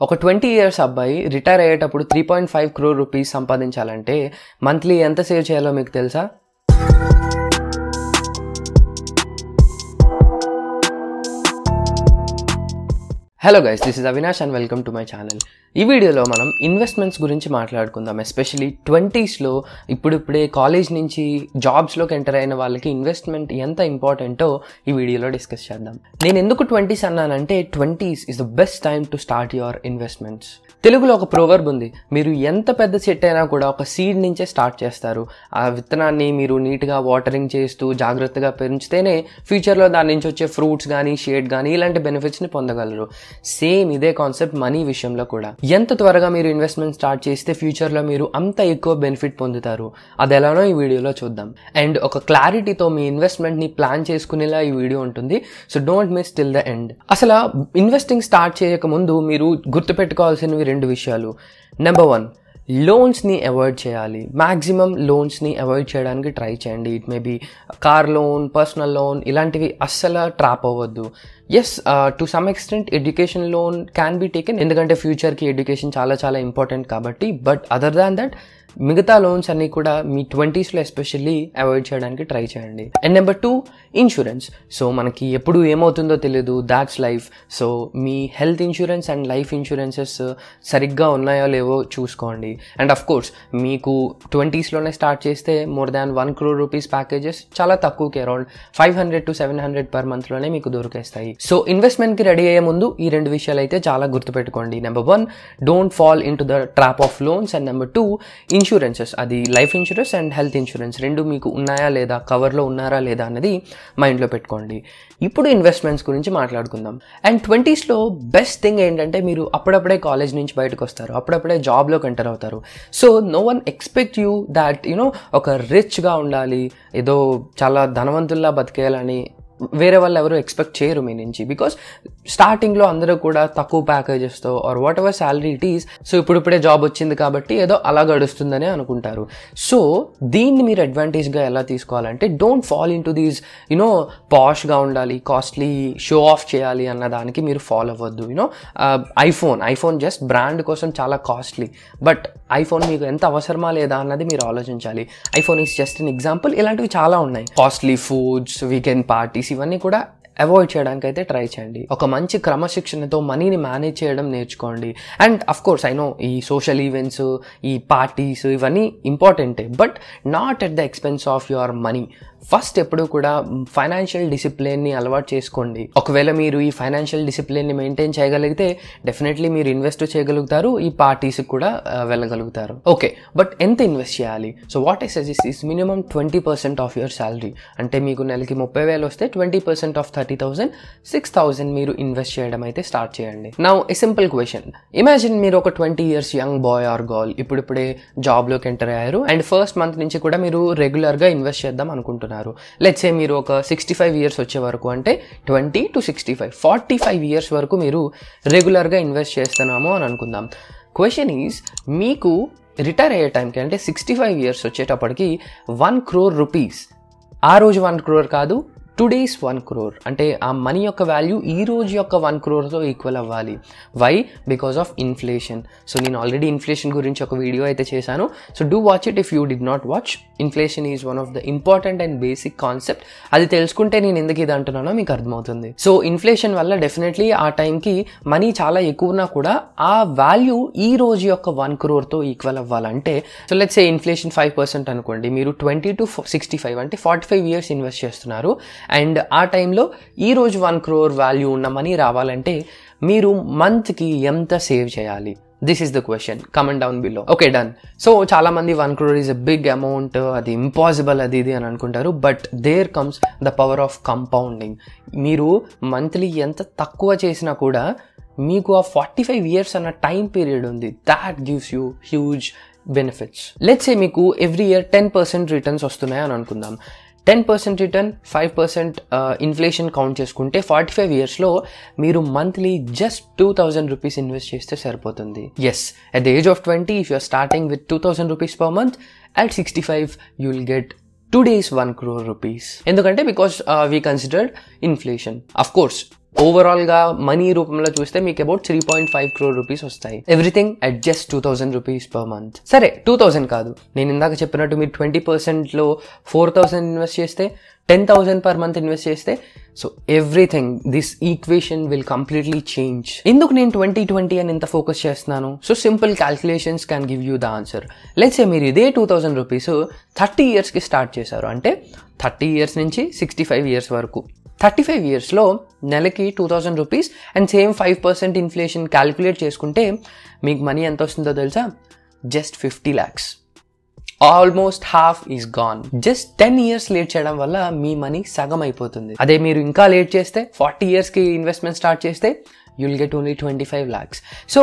ఒక twenty years అబ్బాయి retire అయ్యేటప్పుడు three point five crore rupees సంపాదించాలంటే మంత్లీ ఎంత సేవ్ చేయాలో మీకు తెలుసా? Hello guys this is Avinash and welcome to my channel ఈ వీడియోలో మనం ఇన్వెస్ట్మెంట్స్ గురించి మాట్లాడుకుందాం ఎస్పెషలీ ట్వంటీస్లో ఇప్పుడిప్పుడే కాలేజ్ నుంచి జాబ్స్లోకి ఎంటర్ అయిన వాళ్ళకి ఇన్వెస్ట్మెంట్ ఎంత ఇంపార్టెంటో ఈ వీడియోలో డిస్కస్ చేద్దాం. నేను ఎందుకు twenties అన్నానంటే twenties is the best time to start your investments తెలుగులో ఒక ప్రోవర్బ్ ఉంది మీరు ఎంత పెద్ద చెట్టు అయినా కూడా ఒక సీడ్ నుంచే స్టార్ట్ చేస్తారు. ఆ విత్తనాన్ని మీరు నీట్గా వాటరింగ్ చేస్తూ జాగ్రత్తగా పెంచితేనే ఫ్యూచర్లో దాని నుంచి వచ్చే ఫ్రూట్స్ కానీ షేడ్ కానీ ఇలాంటి బెనిఫిట్స్ని పొందగలరు. సేమ్ ఇదే కాన్సెప్ట్ మనీ విషయంలో కూడా. ఎంత త్వరగా మీరు ఇన్వెస్ట్మెంట్ స్టార్ట్ చేస్తే ఫ్యూచర్లో మీరు అంత ఎక్కువ బెనిఫిట్ పొందుతారు? అది ఎలానో ఈ వీడియోలో చూద్దాం. అండ్ ఒక క్లారిటీతో మీ ఇన్వెస్ట్మెంట్ని ప్లాన్ చేసుకునేలా ఈ వీడియో ఉంటుంది. So don't miss till the end. అసలు ఇన్వెస్టింగ్ స్టార్ట్ చేయక ముందు మీరు గుర్తుపెట్టుకోవాల్సినవి రెండు విషయాలు. నెంబర్ వన్ లోన్స్ని అవాయిడ్ చేయాలి. మ్యాక్సిమం లోన్స్ని అవాయిడ్ చేయడానికి ట్రై చేయండి. It may be car loan personal loan ఇలాంటివి అస్సలు ట్రాప్ అవ్వద్దు. Yes to some extent education loan can be taken ఎందుకంటే ఫ్యూచర్కి ఎడ్యుకేషన్ చాలా చాలా ఇంపార్టెంట్ కాబట్టి బట్ అదర్ దాన్ దట్ మిగతా లోన్స్ అన్నీ కూడా మీ ట్వంటీస్లో ఎస్పెషల్లీ అవాయిడ్ చేయడానికి ట్రై చేయండి. And number two insurance so మనకి ఎప్పుడు ఏమవుతుందో తెలియదు that's life. So me health insurance and life insurances సరిగ్గా ఉన్నాయో లేవో చూసుకోండి. అండ్ అఫ్ కోర్స్ మీకు ట్వంటీస్లోనే స్టార్ట్ చేస్తే more than one crore rupees packages చాలా తక్కువకి around five hundred to seven hundred per మంత్లోనే మీకు దొరికేస్తాయి. సో ఇన్వెస్ట్మెంట్కి రెడీ అయ్యే ముందు ఈ రెండు విషయాలు అయితే చాలా గుర్తుపెట్టుకోండి. Number one don't fall in to the trap of loans. And number two insurances అది life insurance and health insurance రెండు మీకు ఉన్నాయా లేదా కవర్లో ఉన్నారా లేదా అన్నది మైండ్లో పెట్టుకోండి. ఇప్పుడు ఇన్వెస్ట్మెంట్స్ గురించి మాట్లాడుకుందాం. అండ్ ట్వంటీస్లో బెస్ట్ థింగ్ ఏంటంటే మీరు అప్పుడప్పుడే కాలేజ్ నుంచి బయటకు వస్తారు అప్పుడప్పుడే జాబ్లోకి ఎంటర్ అవుతారు. So no one expect you that you know రిచ్గా ఉండాలి ఏదో చాలా ధనవంతుల్లా బతికేయాలని వేరే వాళ్ళు ఎవరు ఎక్స్పెక్ట్ చేయరు మీ నుంచి. బికాస్ స్టార్టింగ్లో అందరూ కూడా తక్కువ ప్యాకేజెస్తో or what ever salary it is so ఇప్పుడిప్పుడే జాబ్ వచ్చింది కాబట్టి ఏదో అలా గడుస్తుందని అనుకుంటారు. సో దీన్ని మీరు అడ్వాంటేజ్గా ఎలా తీసుకోవాలంటే don't fall in to these you పాష్గా ఉండాలి కాస్ట్లీ షో ఆఫ్ చేయాలి అన్న దానికి మీరు ఫాలో అవ్వద్దు. You know iPhone iPhone just brand కోసం చాలా కాస్ట్లీ బట్ ఐఫోన్ మీకు ఎంత అవసరమా లేదా అన్నది మీరు ఆలోచించాలి. IPhone is just an example ఇలాంటివి చాలా ఉన్నాయి. కాస్ట్లీ ఫుడ్స్ వీకెండ్ పార్టీస్ ఇవన్నీ కూడా అవాయిడ్ చేయడానికి అయితే ట్రై చేయండి. ఒక మంచి క్రమశిక్షణతో మనీని మేనేజ్ చేయడం నేర్చుకోండి. And of course I know ఈ సోషల్ ఈవెంట్స్ ఈ పార్టీస్ ఇవన్నీ ఇంపార్టెంటే but not at the expense of your money first ఎప్పుడు కూడా ఫైనాన్షియల్ డిసిప్లిన్ని అలవాటు చేసుకోండి. ఒకవేళ మీరు ఈ ఫైనాన్షియల్ డిసిప్లిన్ని మెయింటైన్ చేయగలిగితే డెఫినెట్లీ మీరు ఇన్వెస్ట్ చేయగలుగుతారు ఈ పార్టీస్కి కూడా వెళ్ళగలుగుతారు. ఓకే బట్ ఎంత ఇన్వెస్ట్ చేయాలి? So what I suggest is minimum twenty percent of your salary అంటే మీకు నెలకి ముప్పై వేలు వస్తే twenty percent of thirty thousand six thousand మీరు ఇన్వెస్ట్ చేయడం అయితే స్టార్ట్ చేయండి. నా ఎ సింపుల్ క్వశ్చన్ ఇమాజిన్ మీరు ఒక twenty years young boy or girl ఇప్పుడిప్పుడే జాబ్లోకి ఎంటర్ అయ్యారు అండ్ ఫస్ట్ మంత్ నుంచి కూడా మీరు రెగ్యులర్గా ఇన్వెస్ట్ చేద్దాం అనుకుంటున్నారు. లెట్స్ లెట్సే మీరు ఒక సిక్స్టీ ఫైవ్ ఇయర్స్ వచ్చే వరకు అంటే twenty to sixty five forty five years వరకు మీరు రెగ్యులర్గా ఇన్వెస్ట్ చేస్తున్నాము అని అనుకుందాం. క్వశ్చన్ ఈజ్ మీకు రిటైర్ అయ్యే టైంకి అంటే సిక్స్టీ ఫైవ్ ఇయర్స్ వచ్చేటప్పటికి వన్ క్రోర్ రూపీస్ ఆ రోజు వన్ క్రోర్ కాదు టుడేస్ వన్ క్రోర్ అంటే ఆ మనీ యొక్క వాల్యూ ఈ రోజు యొక్క వన్ క్రోర్తో ఈక్వల్ అవ్వాలి. Why because of inflation so నేను ఆల్రెడీ ఇన్ఫ్లేషన్ గురించి ఒక వీడియో అయితే చేశాను. So do watch it if you did not watch inflation is one of the important and basic concept అది తెలుసుకుంటే నేను ఎందుకు ఇది అంటున్నానో మీకు అర్థమవుతుంది. సో ఇన్ఫ్లేషన్ వల్ల డెఫినెట్లీ ఆ టైంకి మనీ చాలా ఎక్కువనా కూడా ఆ వాల్యూ ఈ రోజు యొక్క వన్ క్రోర్తో ఈక్వల్ అవ్వాలంటే so let's a inflation five percent అనుకోండి. మీరు ట్వంటీ టు సిక్స్టీ ఫైవ్ అంటే ఫార్టీ ఫైవ్ ఇయర్స్ ఇన్వెస్ట్ చేస్తున్నారు. అండ్ ఆ టైంలో ఈరోజు వన్ క్రోర్ వాల్యూ ఉన్న మనీ రావాలంటే మీరు మంత్కి ఎంత సేవ్ చేయాలి? This is the question comment down below okay done so చాలా మంది one crore is a big amount అది ఇంపాసిబుల్ అది ఇది అని అనుకుంటారు but there comes the power of compounding మీరు మంత్లీ ఎంత తక్కువ చేసినా కూడా మీకు ఆ ఫార్టీ ఫైవ్ ఇయర్స్ అన్న టైం పీరియడ్ ఉంది. That gives you huge benefits let's a మీకు every year ten percent returns వస్తున్నాయి అని అనుకుందాం. Ten percent return five percent inflation count చేసుకుంటే ఫార్టీ ఫైవ్ ఇయర్స్లో మీరు monthly just two thousand rupees invest చేస్తే సరిపోతుంది. As at the age of twenty if you're starting with two thousand rupees per month at sixty five you will get today's one crore rupees ఎందుకంటే because we considered inflation of course ఓవరాల్గా money రూపంలో చూస్తే మీకు about three point five crore rupees వస్తాయి. Everything at just two thousand rupees per month సరే two thousand కాదు. నేను ఇందాక చెప్పినట్టు మీరు ట్వంటీ పర్సెంట్లో ఫోర్ థౌసండ్ ఇన్వెస్ట్ చేస్తే ten thousand per month invest చేస్తే so everything this equation will completely change ఎందుకు నేను ట్వంటీ ట్వంటీ అని ఇంత ఫోకస్ చేస్తున్నాను? So simple calculations can give you the answer let's మీరు ఇదే టూ థౌసండ్ రూపీస్ థర్టీ ఇయర్స్కి స్టార్ట్ చేశారు. అంటే థర్టీ ఇయర్స్ నుంచి సిక్స్టీ ఫైవ్ ఇయర్స్ వరకు. థర్టీ ఫైవ్ ఇయర్స్లో నెలకి two thousand rupees and same five percent inflation calculate చేసుకుంటే మీకు మనీ ఎంత వస్తుందో తెలుసా? Just fifty lakhs. Almost half is gone. Just ten years late చేయడం వల్ల మీ మనీ సగం అయిపోతుంది. అదే మీరు ఇంకా లేట్ చేస్తే ఫార్టీ ఇయర్స్కి ఇన్వెస్ట్మెంట్ స్టార్ట్ చేస్తే you'll get only twenty five lakhs so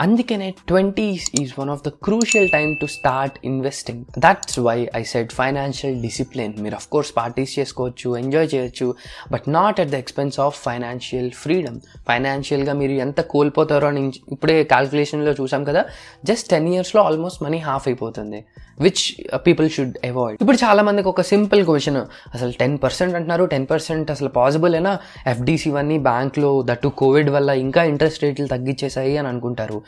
అందుకనే twenties is one of the crucial time to start investing that's why I said financial discipline మీరు అఫ్ కోర్స్ పార్టీస్ చేసుకోవచ్చు ఎంజాయ్ చేయొచ్చు but not at the expense of financial freedom ఫైనాన్షియల్గా మీరు ఎంత కోల్పోతారో అని ఇప్పుడే క్యాల్కులేషన్లో చూసాం కదా జస్ట్ టెన్ ఇయర్స్లో ఆల్మోస్ట్ మనీ హాఫ్ అయిపోతుంది విచ్ పీపుల్ షుడ్ అవాయిడ్ ఇప్పుడు చాలా మందికి ఒక సింపుల్ క్వశ్చన్ అసలు టెన్ పర్సెంట్ అంటున్నారు టెన్ పర్సెంట్ అసలు పాసిబుల్ అయినా ఎఫ్డీస్ ఇవన్నీ బ్యాంక్లో దట్టు కోవిడ్ వల్ల ఇంకా ఇంట్రెస్ట్ రేట్లు తగ్గించేసాయి అని అనుకుంటారు.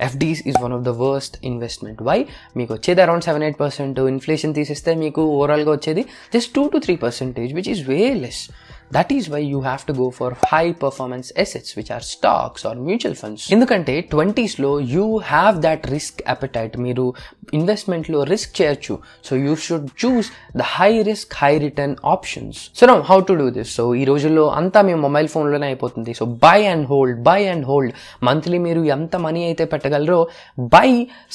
FDs is one of the worst investment why మీకు వచ్చేది around seven eight percent inflation తీసేస్తే మీకు ఓవరాల్గా వచ్చేది just two to three percentage which is way less that is why you have to go for high performance assets which are stocks or mutual funds ఎందుకంటే ట్వంటీస్లో you have that risk appetite మీరు ఇన్వెస్ట్మెంట్లో risk చేయొచ్చు. So you should choose the high risk high return options so know how to do this so ఈ రోజుల్లో అంతా మీ mobile ఫోన్లోనే అయిపోతుంది. So buy and hold buy and hold monthly మీరు ఎంత మనీ అయితే పెట్టగలరో buy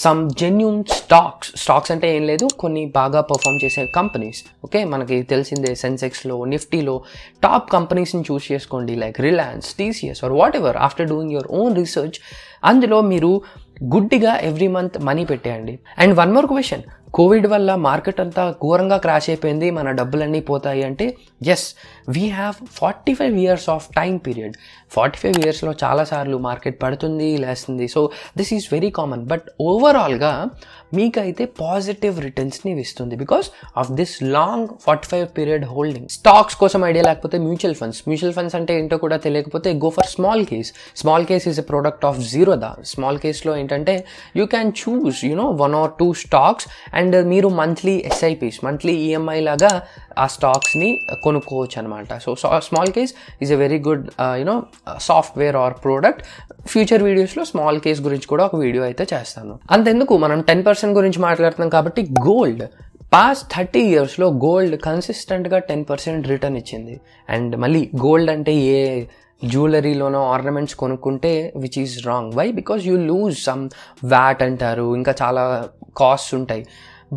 some genuine stocks stocks అంటే ఏం లేదు కొన్ని బాగా పర్ఫామ్ చేసే కంపెనీస్ ఓకే మనకి తెలిసిందే సెన్సెక్స్లో నిఫ్టీలో టాప్ కంపెనీస్ని చూస్ చేసుకోండి like Reliance TCS or whatever after doing your own research అందులో మీరు గుడ్డిగా ఎవ్రీ మంత్ మనీ పెట్టేయండి. And one more question Covid వల్ల మార్కెట్ అంతా ఘోరంగా క్రాష్ అయిపోయింది మన డబ్బులన్నీ పోతాయి అంటే yes we have forty five years of time period forty five ఇయర్స్లో చాలాసార్లు మార్కెట్ పడుతుంది లేస్తుంది. So this is very common but ఓవరాల్గా మీకైతే పాజిటివ్ రిటర్న్స్ని ఇస్తుంది. Because of this long forty five period holding stocks కోసం ఐడియా లేకపోతే మ్యూచువల్ ఫండ్స్ మ్యూచువల్ ఫండ్స్ అంటే ఏంటో కూడా తెలియకపోతే go for small case small case is a product of Zerodha small కేస్లో ఏంటంటే you can choose you know one or two stocks and and మీరు monthly SIPs monthly EMI లాగా ఆ స్టాక్స్ని కొనుక్కోవచ్చు అనమాట so small case is a very good you know software or product future వీడియోస్లో small case గురించి కూడా ఒక వీడియో అయితే చేస్తాను. అంతెందుకు? మనం టెన్ పర్సెంట్ గురించి మాట్లాడుతున్నాం కాబట్టి గోల్డ్ పాస్ట్ థర్టీ ఇయర్స్లో గోల్డ్ కన్సిస్టెంట్గా టెన్ పర్సెంట్ రిటర్న్ ఇచ్చింది. అండ్ మళ్ళీ గోల్డ్ అంటే ఏ జ్యువెలరీలోనో ఆర్నమెంట్స్ కొనుక్కుంటే which is wrong why because you lose some VAT అంటారు. ఇంకా చాలా కాస్ట్స్ ఉంటాయి.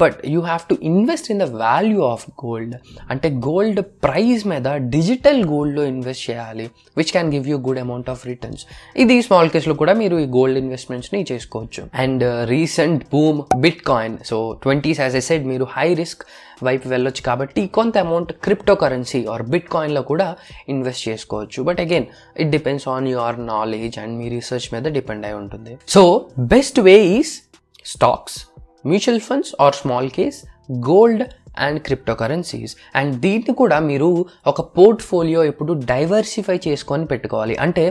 But you have to invest in the value of gold అంటే గోల్డ్ ప్రైస్ మీద డిజిటల్ గోల్డ్లో ఇన్వెస్ట్ చేయాలి which can give you good amount of returns ఇది small కేస్లో కూడా మీరు ఈ గోల్డ్ ఇన్వెస్ట్మెంట్స్ని చేసుకోవచ్చు. And recent boom bitcoin so twenties as I said మీరు హై రిస్క్ వైపు వెళ్ళొచ్చు కాబట్టి కొంత అమౌంట్ క్రిప్టో కరెన్సీ ఆర్ బిట్ కాయిన్లో కూడా ఇన్వెస్ట్ చేసుకోవచ్చు. But again it depends on your knowledge and me research మీద డిపెండ్ అయి ఉంటుంది. So best way is stocks mutual funds or small case gold and crypto currencies and దీన్ని కూడా మీరు ఒక పోర్ట్ఫోలియో ఇప్పుడు డైవర్సిఫై చేసుకొని పెట్టుకోవాలి. అంటే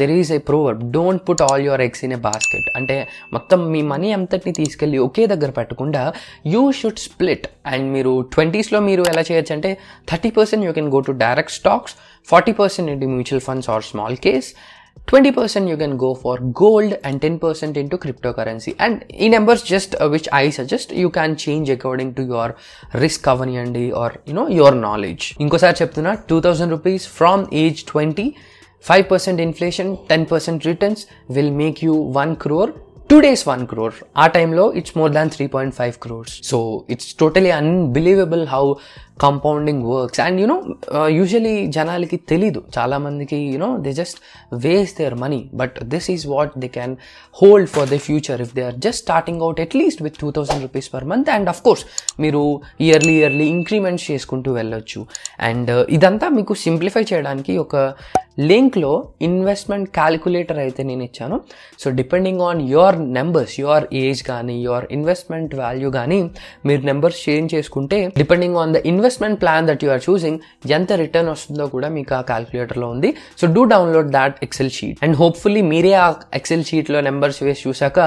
there is a proverb don't put all your eggs in a basket అంటే మొత్తం మీ మనీ అంతటిని తీసుకెళ్ళి ఒకే దగ్గర పెట్టకుండా యూ షుడ్ స్ప్లిట్ అండ్ మీరు ట్వంటీస్లో మీరు ఎలా చేయొచ్చు అంటే thirty percent you can go to direct stocks forty percent into mutual funds or small case 20% you can go for gold and 10% into cryptocurrency and in numbers just uh, which i suggest you can change according to your risk అవనియండి or you know your knowledge ఇంకోసారి చెప్తున్నా two thousand rupees from age twenty five percent inflation ten percent returns will make you one crore today's one crore ఆ టైంలో it's more than three point five crores so it's totally unbelievable how Compounding works and you know usually జనాలకి తెలీదు. చాలామందికి you know they just waste their money but this is what they can hold for the future if they are just starting out at least with two thousand rupees per month and of course మీరు yearly yearly increments చేసుకుంటూ వెళ్ళొచ్చు. And ఇదంతా మీకు simplify చేయడానికి ఒక లింక్లో investment calculator అయితే నేను ఇచ్చాను. So depending on your numbers your age కానీ యువర్ ఇన్వెస్ట్మెంట్ వాల్యూ కానీ మీరు నెంబర్స్ చేంజ్ చేసుకుంటే depending on the invest investment plan that you are choosing ఎంత రిటర్న్ వస్తుందో కూడా మీకు ఆ క్యాల్కులేటర్లో ఉంది. So do download that Excel sheet and hopefully మీరే ఆ ఎక్సెల్ షీట్లో నెంబర్స్ వేసి చూసాక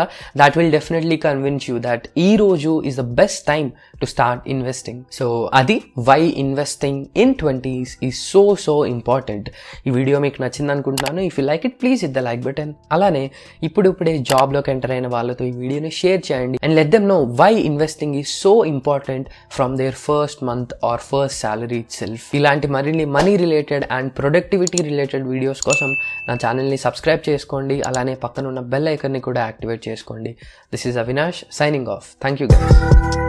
that will definitely convince you that ఈ రోజు is the best time to start investing so అది why investing in twenties is so so important ఈ video మీకు నచ్చింది అనుకుంటున్నాను. If you like it please hit the like button అలానే ఇప్పుడిప్పుడే జాబ్లోకి ఎంటర్ అయిన వాళ్ళతో ఈ వీడియోని షేర్ చేయండి. And let them know why investing is so important from their first month or or first salary itself ఇలాంటి మరిన్ని money related and productivity related videos కోసం నా ఛానల్ని సబ్స్క్రైబ్ చేసుకోండి. అలానే పక్కన ఉన్న బెల్ ఐకన్ని కూడా యాక్టివేట్ చేసుకోండి. This is Avinash signing off thank you guys